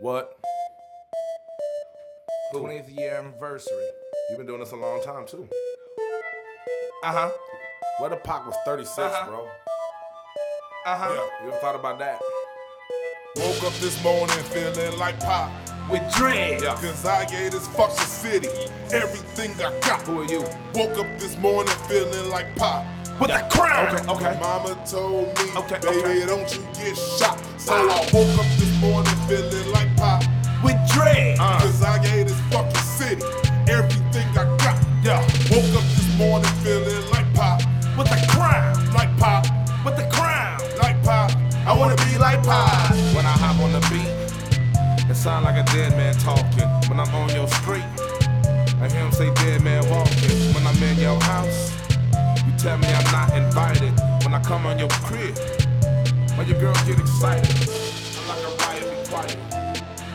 What? 20th year anniversary. You've been doing this a long time too. Uh huh. Where the Pac was 36, Uh-huh. bro. Uh huh. Yeah, you ever thought about that? Woke up this morning feeling like pop. With dread. Yeah. Cause I gave this fuck the city everything I got. Who are you? Woke up this morning feeling like pop. With a crown. Okay, okay. Mama told me, Okay, baby, okay. don't you get shot. So I woke up this morning feeling like pop. With dread. Uh. Cause I gave this fucking city everything I got. Yeah. Woke up this morning feeling like pop. With a crown. Like pop. With the crown. Like pop. I wanna be like Pop. When I hop on the beat, it sound like a dead man talking. When I'm on your street, I hear him say dead man walking. When I'm in your house, you tell me I'm not invited. When I come on your crib, when your girl get excited, I'm like a riot, be quiet.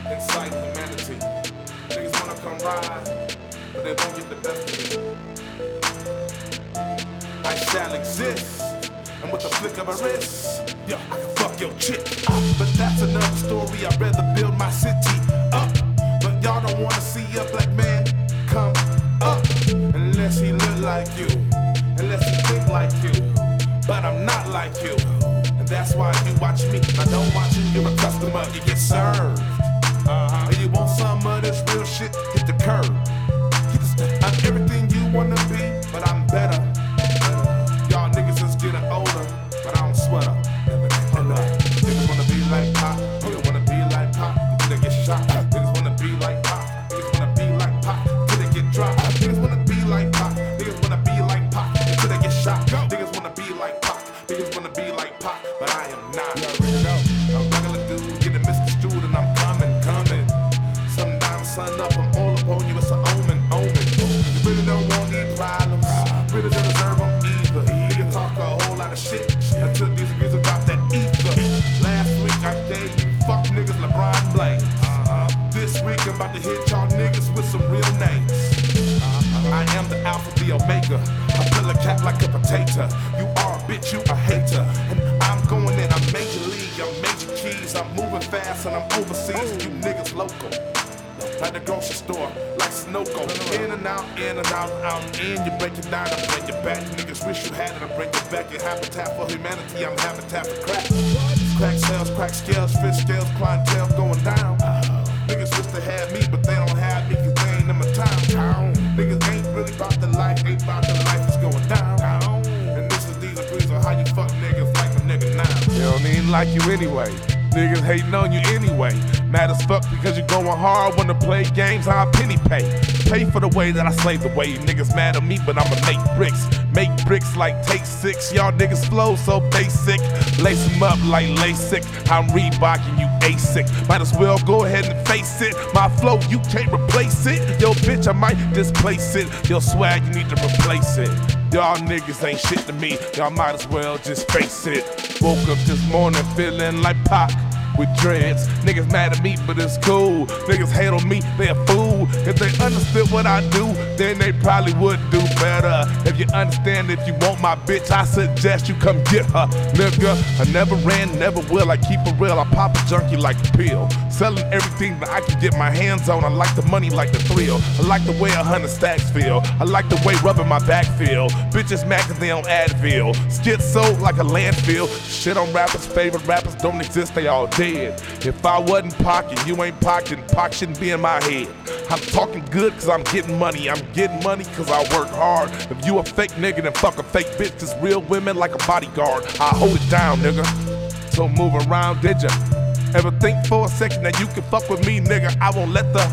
Incite humanity. Niggas wanna come ride, but they won't get the best of me. I shall exist, and with the flick of a wrist, yeah, I can fuck your chick. Uh, but that's another story. I'd rather build my city up. But y'all don't wanna see a black man come up unless he look like you, like you. But I'm not like you, and that's why you watch me. I don't watch you. You're a customer. You get served. Uh-huh. And you want some of this real but I am not. A regular dude getting misconstrued and I'm coming, coming. Sundown, sun up, I'm all upon you, it's an omen, omen. You really don't want these problems, really don't deserve them either. Nigga talk a whole lot of shit until these niggas about that ether. Last week I gave you fuck niggas LeBron Blaze. Uh-huh. This week I'm about to hit y'all niggas with some real names. Uh-huh. I am the alpha, the omega. I fill a cat like a potato. You are a bitch, you a hater. Local. Like the grocery store, like Sunoco. In and out, in and out, out in. You break it down, I bring it back. Niggas wish you had it, I bring it back. Your habitat for humanity, I'm habitat for crack. Crack sales, crack scales, fish scales, clientele going down. Niggas wish they had me, but they don't have me cause they ain't in my town. Niggas ain't really about the life, ain't about the life that's going down. And this is these degrees on how you fuck niggas like a nigga now. They don't even like you anyway. Niggas hating on you anyway. Mad as fuck because you're going hard to play games. I penny pay. Pay for the way that I slave the way. Niggas mad at me, but I'ma make bricks. Make bricks like take six. Y'all niggas flow so basic. Lace 'em up like LASIK. I'm Reebok you ASIC. Might as well go ahead and face it. My flow, you can't replace it. Yo, bitch, I might displace it. Your swag, you need to replace it. Y'all niggas ain't shit to me. Y'all might as well just face it. Woke up this morning feeling like Pac with dreads. Niggas mad at me, but it's cool. Niggas hate on me, they a fool. If they understood what I do, then they probably would do better. If you understand, if you want my bitch, I suggest you come get her, nigga. I never ran, never will. I keep it real. I pop a junkie like a pill. Selling everything that I can get my hands on. I like the money like the thrill. I like the way a hundred stacks feel. I like the way rubbing my back feel. Bitches mad cause they on Advil. Schizo like a landfill. Shit on rappers, favorite rappers don't exist, they all dead. If I wasn't pocket, you ain't pocket, Pac shouldn't be in my head. I'm talking good cause I'm getting money. I'm getting money cause I work hard. If you a fake nigga, then fuck a fake bitch. Real women like a bodyguard. I hold it down, nigga. So move around, did ya? Ever think for a second that you can fuck with me, nigga? I won't let the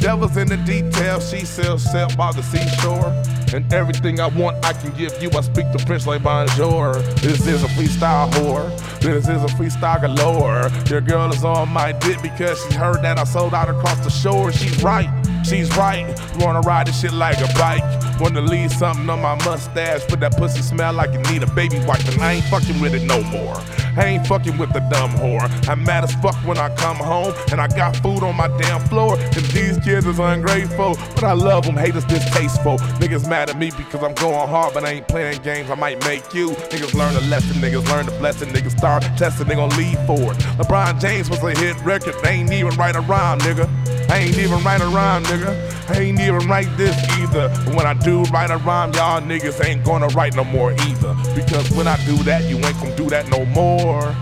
devil's in the details. She sells self by the seashore. And everything I want, I can give you. I speak the French like bonjour. This is a freestyle whore. This is a freestyle galore. Your girl is on my dick because she heard that I sold out across the shore. She's right. She's right. You wanna ride this shit like a bike. Wanna leave something on my mustache, but that pussy smell like it need a baby wipe, and I ain't fucking with it no more. I ain't fucking with the dumb whore. I'm mad as fuck when I come home and I got food on my damn floor. And these kids is ungrateful, but I love them. Haters distasteful. Niggas mad at me because I'm going hard, but I ain't playing games. I might make you. Niggas learn a lesson, niggas learn the blessing. Niggas start testing, they gon' leave for it. LeBron James was a hit record, they ain't even write a rhyme, nigga. I ain't even write a rhyme, nigga. I ain't even write this either. When I do write a rhyme, y'all niggas ain't gonna write no more either. Because when I do that, you ain't gonna do that no more.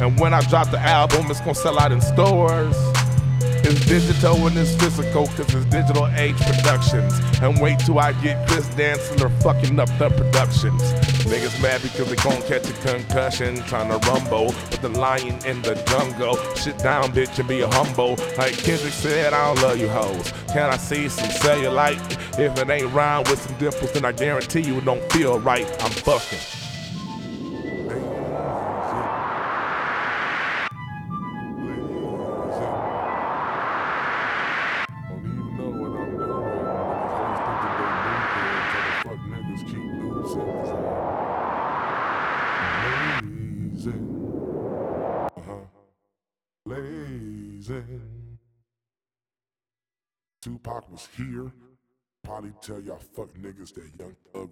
And when I drop the album, it's gonna sell out in stores. It's digital and it's physical, cause it's digital age productions. And wait till I get Chris dancing or fucking up the productions. Niggas mad because they gon' catch a concussion, trying to rumble with the lion in the jungle. Sit down, bitch, and be humble. Like Kendrick said, I don't love you hoes. Can I see some cellulite? If it ain't rhyme with some dimples, then I guarantee you it don't feel right. I'm fucking. Lazy. Tupac was here. Probably tell y'all fuck niggas that young thug